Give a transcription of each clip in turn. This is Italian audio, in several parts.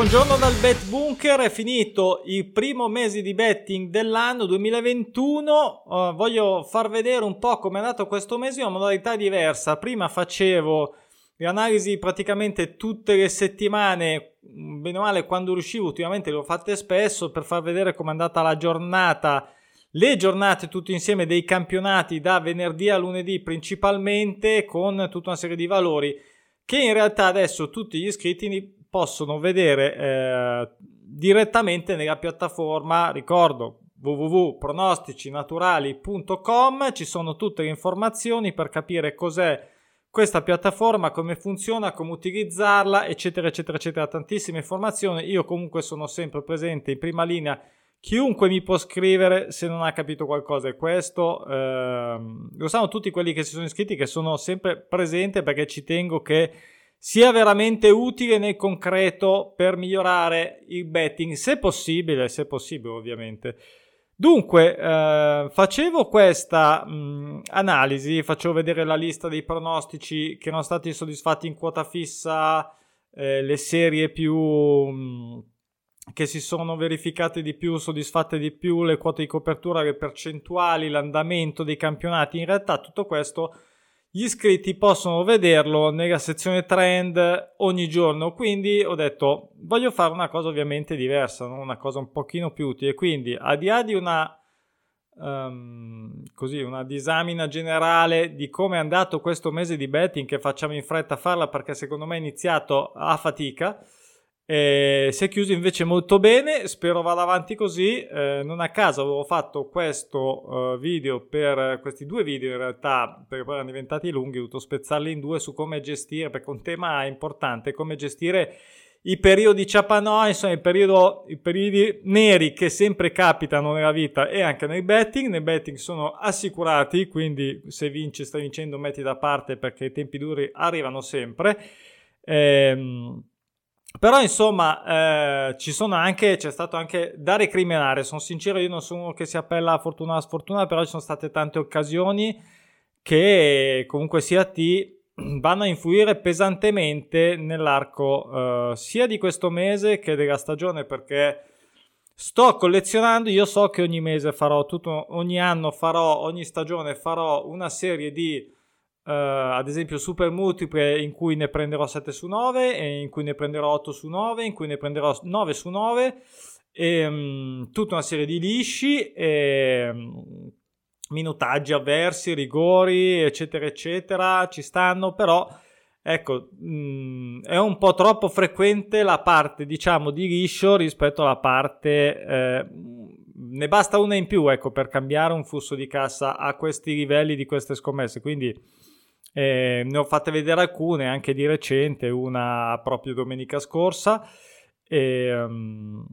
buongiorno dal Bet Bunker, è finito il primo mese di betting dell'anno 2021, uh, eh, voglio far vedere un po' come è andato questo mese in una modalità diversa, prima facevo le analisi praticamente tutte le settimane, mm, bene o male quando riuscivo, ultimamente le ho fatte spesso per far vedere come è andata la giornata, le giornate tutte insieme dei campionati da venerdì a lunedì principalmente con tutta una serie di valori che in realtà adesso tutti gli iscritti possono vedere eh, direttamente nella piattaforma, ricordo www.pronosticinaturali.com, ci sono tutte le informazioni per capire cos'è questa piattaforma, come funziona, come utilizzarla, eccetera, eccetera, eccetera, tantissime informazioni. Io comunque sono sempre presente in prima linea. Chiunque mi può scrivere se non ha capito qualcosa e questo ehm, lo sanno tutti quelli che si sono iscritti che sono sempre presente perché ci tengo che sia veramente utile nel concreto per migliorare il betting, se possibile, se possibile ovviamente. Dunque, eh, facevo questa mh, analisi, facevo vedere la lista dei pronostici che erano stati soddisfatti in quota fissa, eh, le serie più mh, che si sono verificate di più, soddisfatte di più, le quote di copertura, le percentuali, l'andamento dei campionati. In realtà tutto questo gli iscritti possono vederlo nella sezione trend ogni giorno. Quindi ho detto voglio fare una cosa ovviamente diversa, no? una cosa un pochino più utile. Quindi, al di là di una, um, così, una disamina generale di come è andato questo mese di betting, che facciamo in fretta a farla perché secondo me è iniziato a fatica eh, si è chiuso invece molto bene, spero vada avanti così. Eh, non a caso avevo fatto questo uh, video per questi due video in realtà, perché poi erano diventati lunghi, ho dovuto spezzarli in due su come gestire, perché un tema importante, come gestire i periodi ciapanò, insomma i, periodo, i periodi neri che sempre capitano nella vita e anche nei betting. Nei betting sono assicurati, quindi se vinci, stai vincendo, metti da parte perché i tempi duri arrivano sempre. Ehm, però insomma eh, ci sono anche, c'è stato anche da recriminare, sono sincero io non sono uno che si appella a fortuna o sfortuna, però ci sono state tante occasioni che comunque sia ti vanno a influire pesantemente nell'arco eh, sia di questo mese che della stagione perché sto collezionando, io so che ogni mese farò tutto, ogni anno farò, ogni stagione farò una serie di Uh, ad esempio super multiple in cui ne prenderò 7 su 9 e in cui ne prenderò 8 su 9 in cui ne prenderò 9 su 9 e um, tutta una serie di lisci e um, minutaggi avversi rigori eccetera eccetera ci stanno però ecco mm, è un po' troppo frequente la parte diciamo di liscio rispetto alla parte eh, ne basta una in più ecco per cambiare un flusso di cassa a questi livelli di queste scommesse quindi eh, ne ho fatte vedere alcune anche di recente, una proprio domenica scorsa e um,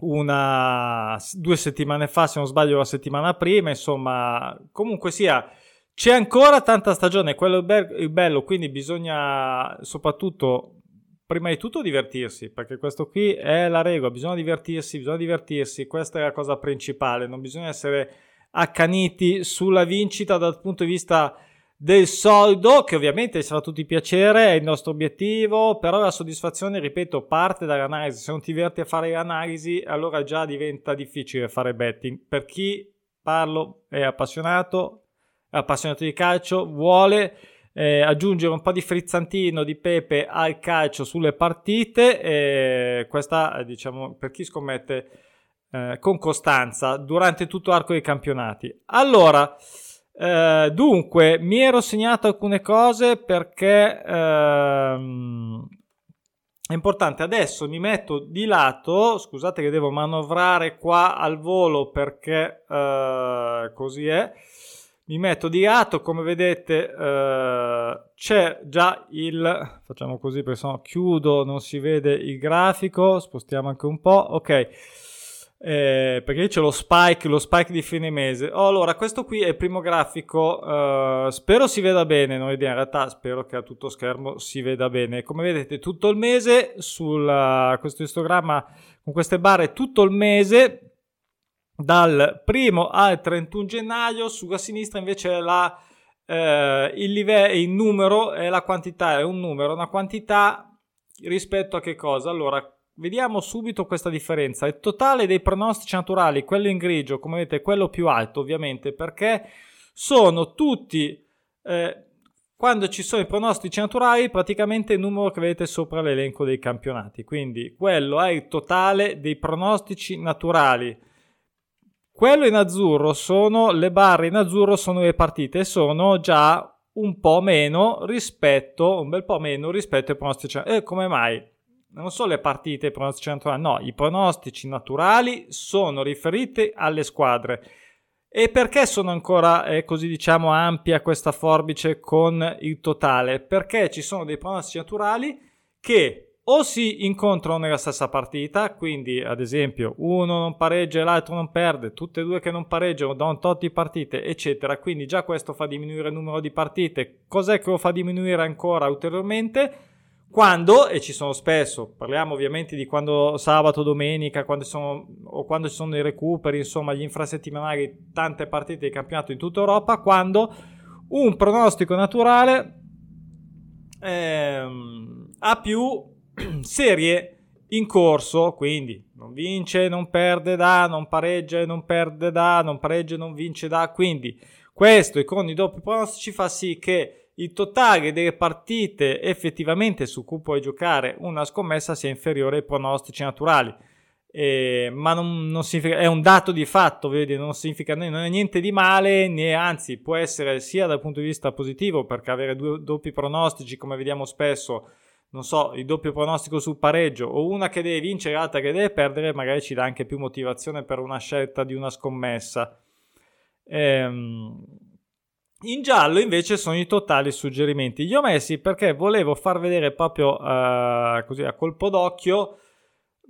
una due settimane fa, se non sbaglio, la settimana prima. Insomma, comunque sia, c'è ancora tanta stagione, quello è il bello, quindi bisogna soprattutto. Prima di tutto divertirsi, perché questo qui è la regola, bisogna divertirsi, bisogna divertirsi, questa è la cosa principale, non bisogna essere accaniti sulla vincita dal punto di vista del soldo, che ovviamente ci farà tutti piacere, è il nostro obiettivo, però la soddisfazione, ripeto, parte dall'analisi. Se non ti diverti a fare l'analisi, allora già diventa difficile fare betting. Per chi parlo è appassionato, è appassionato di calcio, vuole eh, aggiungere un po' di frizzantino di pepe al calcio sulle partite, e questa diciamo per chi scommette eh, con costanza durante tutto l'arco dei campionati. Allora, eh, dunque, mi ero segnato alcune cose perché ehm, è importante. Adesso mi metto di lato. Scusate che devo manovrare qua al volo perché eh, così è. Mi metto di lato, come vedete eh, c'è già il... Facciamo così perché sennò chiudo, non si vede il grafico. Spostiamo anche un po'. Ok. Eh, perché c'è lo spike, lo spike di fine mese. Oh, allora, questo qui è il primo grafico. Uh, spero si veda bene. No, in realtà spero che a tutto schermo si veda bene. Come vedete, tutto il mese su questo istogramma con queste barre, tutto il mese dal primo al 31 gennaio. Sulla sinistra invece la, uh, il, livello, il numero è la quantità, è un numero, una quantità rispetto a che cosa? Allora, vediamo subito questa differenza. Il totale dei pronostici naturali, quello in grigio, come vedete, è quello più alto, ovviamente, perché sono tutti eh, quando ci sono i pronostici naturali, praticamente il numero che vedete sopra l'elenco dei campionati. Quindi quello è il totale dei pronostici naturali. Quello in azzurro sono le barre in azzurro sono le partite, sono già un po' meno rispetto, un bel po' meno rispetto ai pronostici. E eh, come mai? Non sono le partite i pronostici naturali, no, i pronostici naturali sono riferiti alle squadre. E perché sono ancora eh, così diciamo ampia questa forbice con il totale? Perché ci sono dei pronostici naturali che o si incontrano nella stessa partita, quindi ad esempio uno non pareggia e l'altro non perde, tutte e due che non pareggiano da un tot di partite, eccetera, quindi già questo fa diminuire il numero di partite. Cos'è che lo fa diminuire ancora ulteriormente? Quando, e ci sono spesso, parliamo ovviamente di quando sabato, domenica, quando sono, o quando ci sono i recuperi, insomma gli infrasettimanali, tante partite di campionato in tutta Europa, quando un pronostico naturale ehm, ha più serie in corso, quindi non vince, non perde da, non pareggia non perde da, non pareggia non vince da, quindi questo e con i doppi pronostici fa sì che il totale delle partite effettivamente su cui puoi giocare una scommessa sia inferiore ai pronostici naturali. Eh, ma non, non, significa, è un dato di fatto, vedi, non significa non è niente di male, né anzi può essere sia dal punto di vista positivo perché avere due doppi pronostici, come vediamo spesso, non so, il doppio pronostico sul pareggio o una che deve vincere e l'altra che deve perdere, magari ci dà anche più motivazione per una scelta di una scommessa. Ehm, in giallo invece sono i totali suggerimenti. Li ho messi perché volevo far vedere proprio uh, così a colpo d'occhio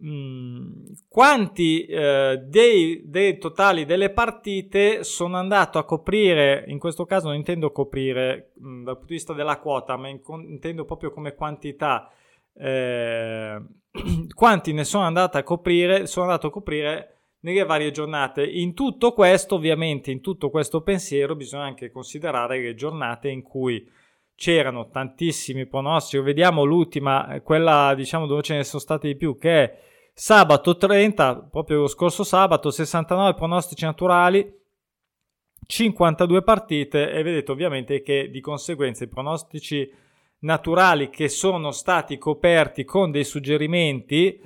mm, quanti uh, dei, dei, totali delle partite sono andato a coprire. In questo caso non intendo coprire mh, mm, dal punto di vista della quota, ma in, intendo proprio come quantità. Eh, quanti ne sono andato a coprire? Sono andato a coprire nelle varie giornate. In tutto questo, ovviamente, in tutto questo pensiero, bisogna anche considerare le giornate in cui c'erano tantissimi pronostici. Vediamo l'ultima, quella diciamo dove ce ne sono stati di più, che è sabato 30, proprio lo scorso sabato, 69 pronostici naturali. 52 partite e vedete ovviamente che di conseguenza i pronostici naturali che sono stati coperti con dei suggerimenti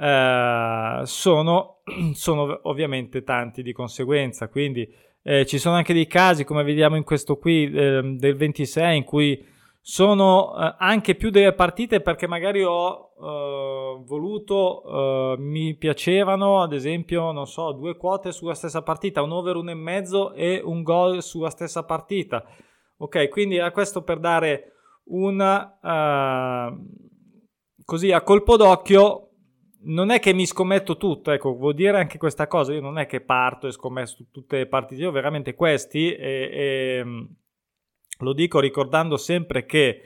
eh, sono, sono, ovviamente tanti di conseguenza. Quindi eh, ci sono anche dei casi, come vediamo in questo qui eh, del 26, in cui sono eh, anche più delle partite perché magari ho eh, voluto, mi piacevano, ad esempio, non so, due quote sulla stessa partita, un over uno e mezzo e un gol sulla stessa partita. Ok, quindi a questo per dare una così a colpo d'occhio non è che mi scommetto tutto, ecco, vuol dire anche questa cosa, io non è che parto e scommetto tutte le partite, io veramente questi, e, e, mm, lo dico ricordando sempre che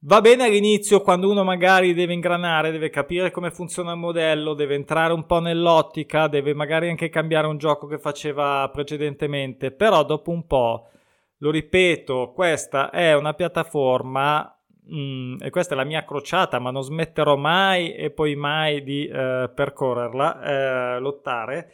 va bene all'inizio quando uno magari deve ingranare, deve capire come funziona il modello, deve entrare un po' nell'ottica, deve magari anche cambiare un gioco che faceva precedentemente, però dopo un po', lo ripeto, questa è una piattaforma Mm, e questa è la mia crociata, ma non smetterò mai e poi mai di eh, percorrerla, eh, lottare.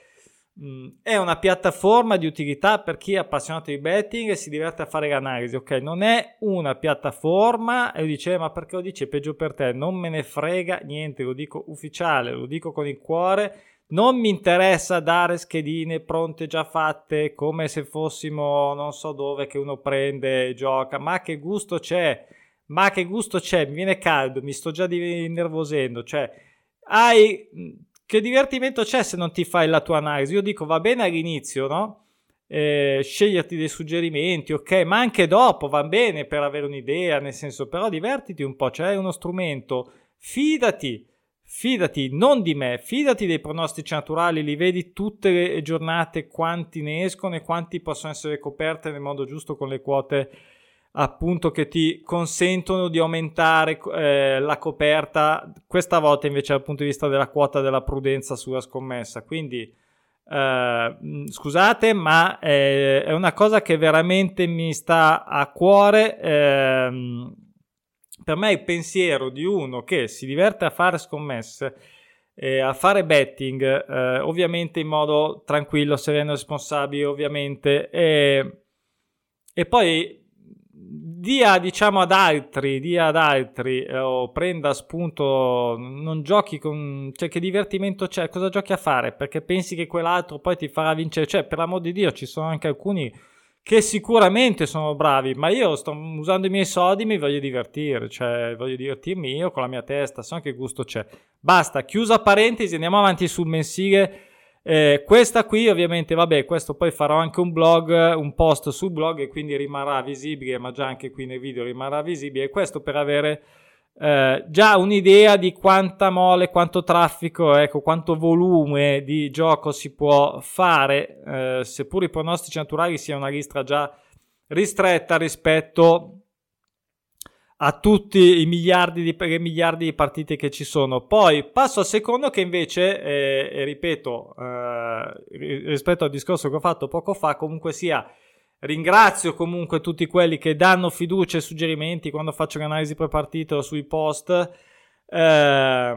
Mm, è una piattaforma di utilità per chi è appassionato di betting e si diverte a fare l'analisi, ok? Non è una piattaforma e dice, ma perché lo dici? È peggio per te. Non me ne frega niente, lo dico ufficiale, lo dico con il cuore. Non mi interessa dare schedine pronte già fatte come se fossimo non so dove che uno prende e gioca, ma che gusto c'è? Ma che gusto c'è? Mi viene caldo, mi sto già innervosendo. Cioè, hai. Che divertimento c'è se non ti fai la tua analisi? Io dico va bene all'inizio, no? Eh, sceglierti dei suggerimenti, ok, ma anche dopo va bene per avere un'idea, nel senso, però divertiti un po', cioè è uno strumento, fidati, fidati non di me, fidati dei pronostici naturali, li vedi tutte le giornate quanti ne escono e quanti possono essere coperte nel modo giusto con le quote appunto che ti consentono di aumentare eh, la coperta, questa volta invece dal punto di vista della quota della prudenza sulla scommessa. Quindi eh, scusate, ma è, è, una cosa che veramente mi sta a cuore. Eh, per me il pensiero di uno che si diverte a fare scommesse, eh, a fare betting, eh, ovviamente in modo tranquillo, sereno, responsabile, ovviamente, e, e poi dia diciamo ad altri, dia ad altri eh, o prenda spunto, non giochi con, cioè che divertimento c'è, cosa giochi a fare? Perché pensi che quell'altro poi ti farà vincere, cioè per l'amor di Dio ci sono anche alcuni che sicuramente sono bravi, ma io sto usando i miei soldi, mi voglio divertire, cioè voglio divertirmi io con la mia testa, so che gusto c'è. Basta, chiusa parentesi, andiamo avanti sul mensile. Eh, questa qui ovviamente, vabbè, questo poi farò anche un blog, un post sul blog e quindi rimarrà visibile, ma già anche qui nel video rimarrà visibile. Questo per avere eh, già un'idea di quanta mole, quanto traffico, ecco, quanto volume di gioco si può fare, eh, seppur i pronostici naturali sia una lista già ristretta rispetto a tutti i miliardi di, miliardi di partite che ci sono. Poi passo al secondo che invece, eh, ripeto, eh, rispetto al discorso che ho fatto poco fa, comunque sia Ringrazio comunque tutti quelli che danno fiducia e suggerimenti quando faccio l'analisi pre-partita sui post. Eh,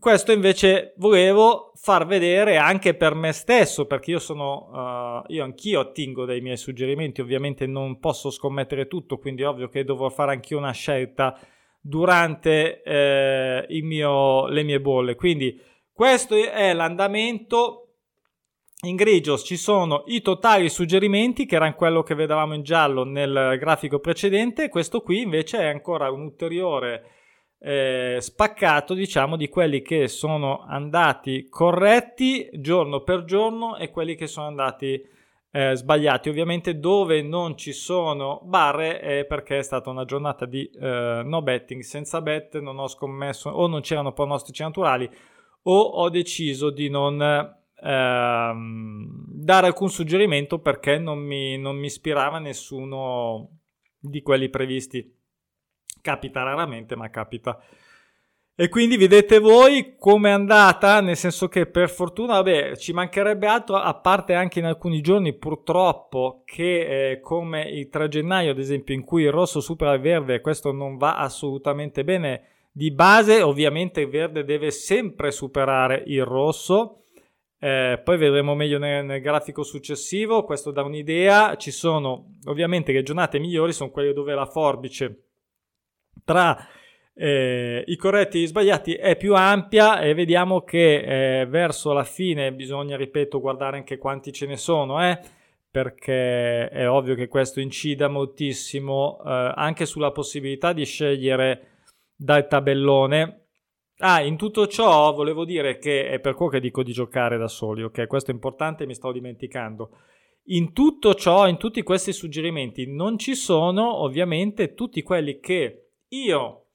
questo invece volevo far vedere anche per me stesso perché io sono uh, io anch'io attingo dai miei suggerimenti ovviamente non posso scommettere tutto quindi è ovvio che dovrò fare anch'io una scelta durante eh, mio, le mie bolle quindi questo è l'andamento in grigio ci sono i totali suggerimenti, che erano quello che vedevamo in giallo nel grafico precedente. Questo qui invece è ancora un ulteriore eh, spaccato, diciamo, di quelli che sono andati corretti giorno per giorno e quelli che sono andati eh, sbagliati. Ovviamente dove non ci sono barre è perché è stata una giornata di eh, no betting, senza bet, non ho scommesso o non c'erano pronostici naturali o ho deciso di non ehm, dare alcun suggerimento perché non mi, non mi ispirava nessuno di quelli previsti. Capita raramente, ma capita. E quindi vedete voi com'è andata, nel senso che per fortuna, vabbè, ci mancherebbe altro, a parte anche in alcuni giorni purtroppo che eh, come il 3 gennaio, ad esempio, in cui il rosso supera il verde, questo non va assolutamente bene. Di base, ovviamente, il verde deve sempre superare il rosso eh, poi vedremo meglio nel, nel, grafico successivo, questo dà un'idea, ci sono ovviamente le giornate migliori, sono quelle dove la forbice tra eh, i corretti e gli sbagliati è più ampia e vediamo che eh, verso la fine bisogna, ripeto, guardare anche quanti ce ne sono, eh, perché è ovvio che questo incida moltissimo eh, anche sulla possibilità di scegliere dal tabellone Ah, in tutto ciò volevo dire che è per quello che dico di giocare da soli, ok? Questo è importante, mi sto dimenticando. In tutto ciò, in tutti questi suggerimenti, non ci sono ovviamente tutti quelli che io,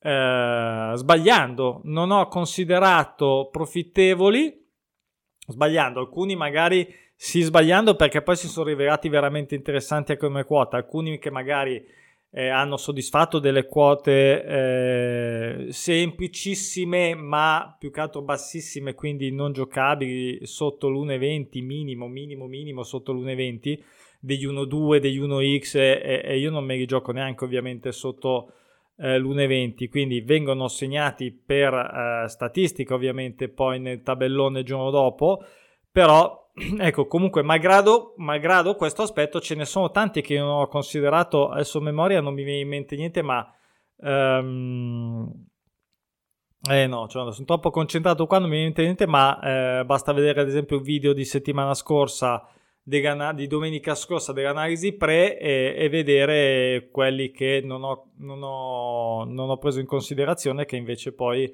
eh, sbagliando, non ho considerato profittevoli. Sbagliando, alcuni magari sì, sbagliando perché poi si sono rivelati veramente interessanti come quota, alcuni che magari eh, hanno soddisfatto delle quote eh, semplicissime ma più che altro bassissime quindi non giocabili sotto l'1,20 minimo minimo minimo sotto l'1,20 degli 1,2 degli 1x e, e, io non me li gioco neanche ovviamente sotto eh, l'1,20 quindi vengono segnati per eh, statistica ovviamente poi nel tabellone il giorno dopo. Però ecco, comunque, malgrado, malgrado, questo aspetto, ce ne sono tanti che non ho considerato, adesso a memoria non mi viene in mente niente, ma... Um, eh no, cioè, sono troppo concentrato qua, non mi viene in mente niente, ma eh, basta vedere ad esempio il video di settimana scorsa, di domenica scorsa dell'analisi pre e, e vedere quelli che non ho, non, ho, non ho, preso in considerazione, che invece poi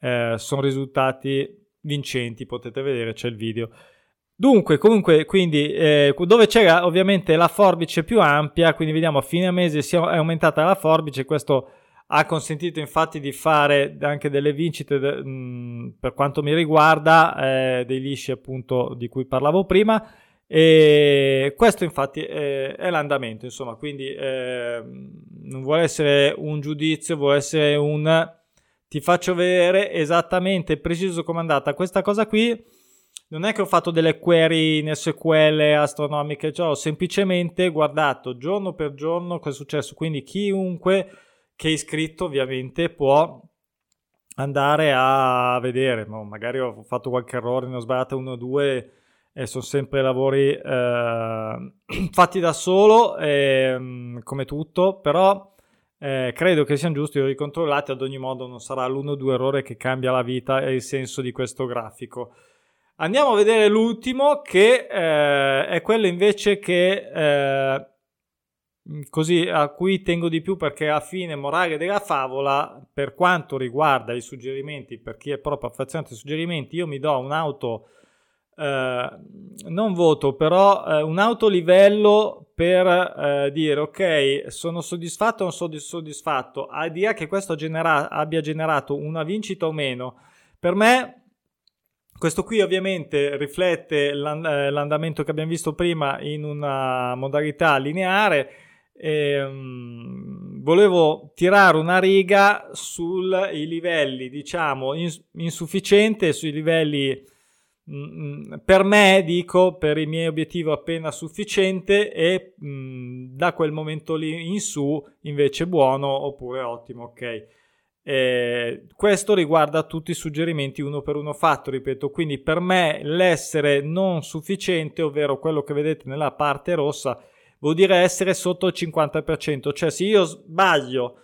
eh, sono risultati vincenti, potete vedere, c'è il video. Dunque, comunque, quindi, eh, dove c'era ovviamente la forbice più ampia, quindi vediamo a fine mese si è aumentata la forbice, questo ha consentito infatti di fare anche delle vincite de, mh, per quanto mi riguarda, eh, dei lisci appunto di cui parlavo prima, e questo infatti è, l'andamento, insomma, quindi eh, non vuole essere un giudizio, vuole essere un... ti faccio vedere esattamente preciso come è andata questa cosa qui non è che ho fatto delle query in SQL astronomiche, cioè ho semplicemente guardato giorno per giorno cosa è successo. Quindi chiunque che è iscritto ovviamente può andare a vedere, no, magari ho fatto qualche errore, ne ho sbagliato uno o due e sono sempre lavori eh, fatti da solo, eh, come tutto, però eh, credo che siano giusti ricontrollati, ad ogni modo non sarà l'uno o due errore che cambia la vita e il senso di questo grafico. Andiamo a vedere l'ultimo che eh, è quello invece che eh, così a cui tengo di più perché a fine morale della favola per quanto riguarda i suggerimenti per chi è proprio affezionato ai suggerimenti io mi do un auto eh, non voto però eh, un autolivello per eh, dire ok sono soddisfatto o non sono soddisfatto. A dia che questo genera- abbia generato una vincita o meno. Per me questo qui ovviamente riflette l'and- eh, l'andamento che abbiamo visto prima in una modalità lineare. E, um, volevo tirare una riga sui livelli, diciamo, ins- insufficiente, sui livelli mm, per me, dico, per i miei obiettivi appena sufficiente e mh, mm, da quel momento lì in su invece buono oppure ottimo, ok. Eh, questo riguarda tutti i suggerimenti uno per uno fatto, ripeto, quindi per me l'essere non sufficiente, ovvero quello che vedete nella parte rossa, vuol dire essere sotto il 50%, cioè se io sbaglio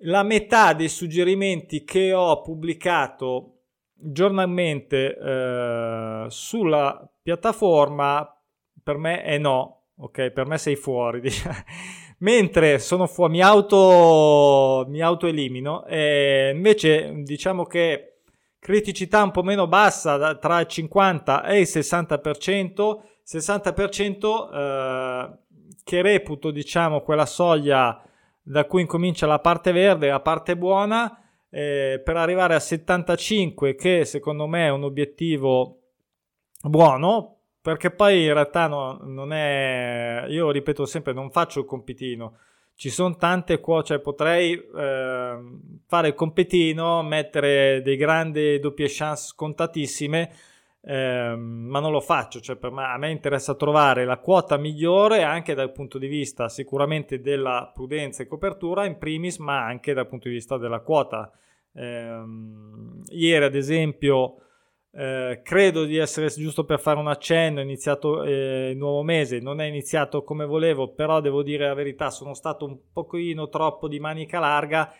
la metà dei suggerimenti che ho pubblicato giornalmente eh, sulla piattaforma, per me è no, ok? Per me sei fuori. Mentre sono fuori, mi auto, mi auto elimino. E invece diciamo che criticità un po' meno bassa, tra il 50 e il 60%, 60% eh, che reputo, diciamo, quella soglia da cui incomincia la parte verde, la parte buona, eh, per arrivare a 75, che secondo me è un obiettivo buono, perché poi in realtà no, non è, io ripeto sempre, non faccio il compitino. Ci sono tante quote, cioè potrei eh, fare il compitino, mettere dei grandi doppie chance scontatissime, eh, ma non lo faccio, cioè per me, a me interessa trovare la quota migliore anche dal punto di vista sicuramente della prudenza e copertura in primis, ma anche dal punto di vista della quota. Eh, ieri ad esempio eh, credo di essere giusto per fare un accenno, è iniziato eh, il nuovo mese, non è iniziato come volevo, però devo dire la verità, sono stato un pochino troppo di manica larga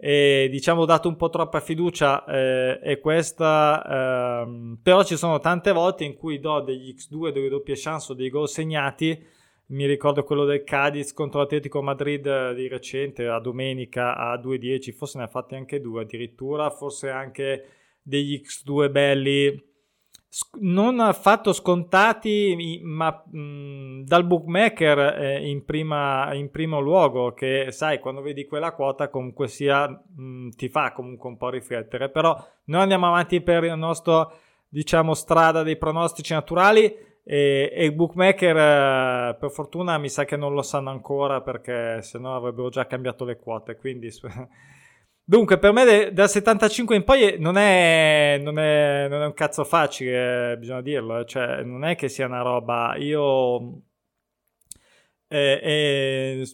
e diciamo dato un po' troppa fiducia eh, e questa ehm, però ci sono tante volte in cui do degli x2 delle doppie chance o dei gol segnati mi ricordo quello del Cadiz contro l'Atletico Madrid di recente a domenica a 2-10 forse ne ha fatti anche due addirittura forse anche degli x2 belli. Non affatto scontati, ma mh, dal bookmaker eh, in, prima, in, primo luogo, che sai, quando vedi quella quota comunque sia, mh, ti fa comunque un po' riflettere, però noi andiamo avanti per il nostro, diciamo, strada dei pronostici naturali e, e il bookmaker eh, per fortuna mi sa che non lo sanno ancora perché sennò avrebbero già cambiato le quote, quindi... Dunque, per me dal 75 in poi non è, non, è, non è, un cazzo facile, bisogna dirlo, eh. cioè non è che sia una roba, io eh, eh,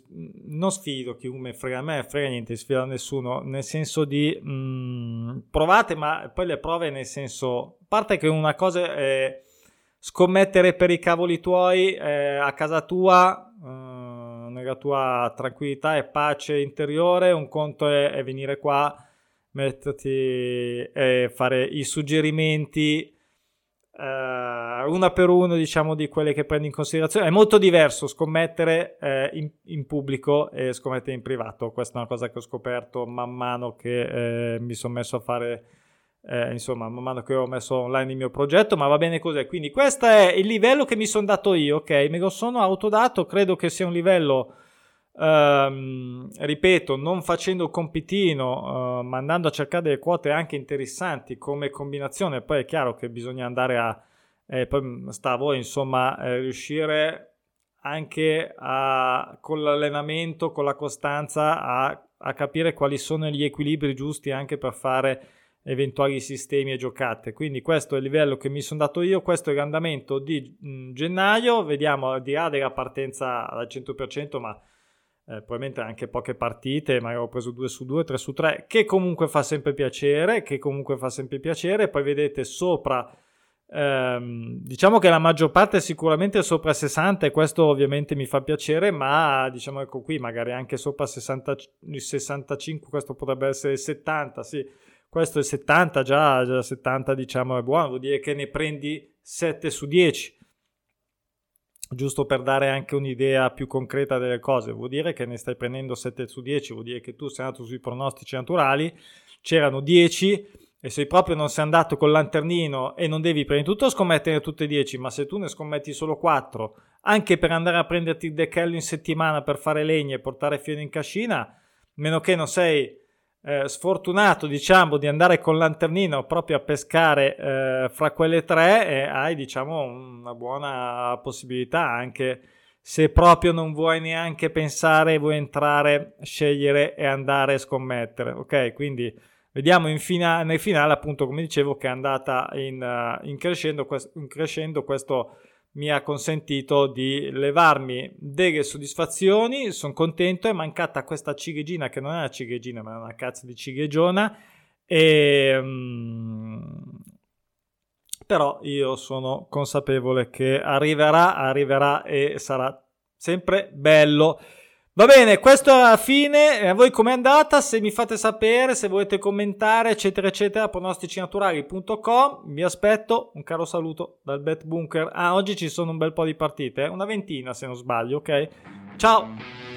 non sfido chiunque frega a me, frega niente, sfido nessuno, nel senso di mh, mm, provate, ma poi le prove nel senso, a parte che una cosa è scommettere per i cavoli tuoi eh, a casa tua nella tua tranquillità e pace interiore, un conto è, è venire qua, metterti e fare i suggerimenti Uh, una per uno, diciamo, di quelle che prendi in considerazione. È molto diverso scommettere eh, in, in, pubblico e scommettere in privato. Questa è una cosa che ho scoperto man mano che eh, mi sono messo a fare eh, insomma, man mano che ho messo online il mio progetto, ma va bene così. Quindi questo è il livello che mi sono dato io, ok? Me lo sono autodato, credo che sia un livello, ehm, ripeto, non facendo il compitino, eh, ma andando a cercare delle quote anche interessanti come combinazione. Poi è chiaro che bisogna andare a, eh, poi sta a voi, insomma, eh, riuscire anche a, con l'allenamento, con la costanza, a, a capire quali sono gli equilibri giusti anche per fare eventuali sistemi e giocate. Quindi questo è il livello che mi sono dato io, questo è l'andamento di mh, gennaio, vediamo al di là della partenza al 100%, ma eh, probabilmente anche poche partite, ma ho preso 2 su 2, 3 su 3, che comunque fa sempre piacere, che comunque fa sempre piacere, poi vedete sopra, ehm, diciamo che la maggior parte è sicuramente sopra 60 e questo ovviamente mi fa piacere, ma diciamo ecco qui, magari anche sopra 60, 65, questo potrebbe essere 70, sì, questo è 70, già, già 70 diciamo è buono, vuol dire che ne prendi 7 su 10 giusto per dare anche un'idea più concreta delle cose, vuol dire che ne stai prendendo 7 su 10, vuol dire che tu sei andato sui pronostici naturali, c'erano 10 e se proprio non sei andato col lanternino e non devi prima di tutto scommettere tutte e 10, ma se tu ne scommetti solo 4, anche per andare a prenderti il dechello in settimana per fare legna e portare fieno in cascina, meno che non sei eh, sfortunato diciamo di andare con lanternino proprio a pescare eh, fra quelle tre e hai diciamo una buona possibilità anche se proprio non vuoi neanche pensare vuoi entrare scegliere e andare a scommettere ok? Quindi vediamo in fina- nel finale appunto come dicevo che è andata in, uh, in, crescendo, quest- in crescendo questo mi ha consentito di levarmi delle soddisfazioni, sono contento, è mancata questa ciliegina che non è una ciliegina ma è una cazzo di ciliegiona e um, però io sono consapevole che arriverà, arriverà e sarà sempre bello. Va bene, questo è la fine. A voi com'è andata? Se mi fate sapere, se volete commentare, eccetera, eccetera, pronosticinaturali.com. Vi aspetto. Un caro saluto dal Bet Bunker. Ah, oggi ci sono un bel po' di partite, eh? una ventina se non sbaglio, ok? Ciao!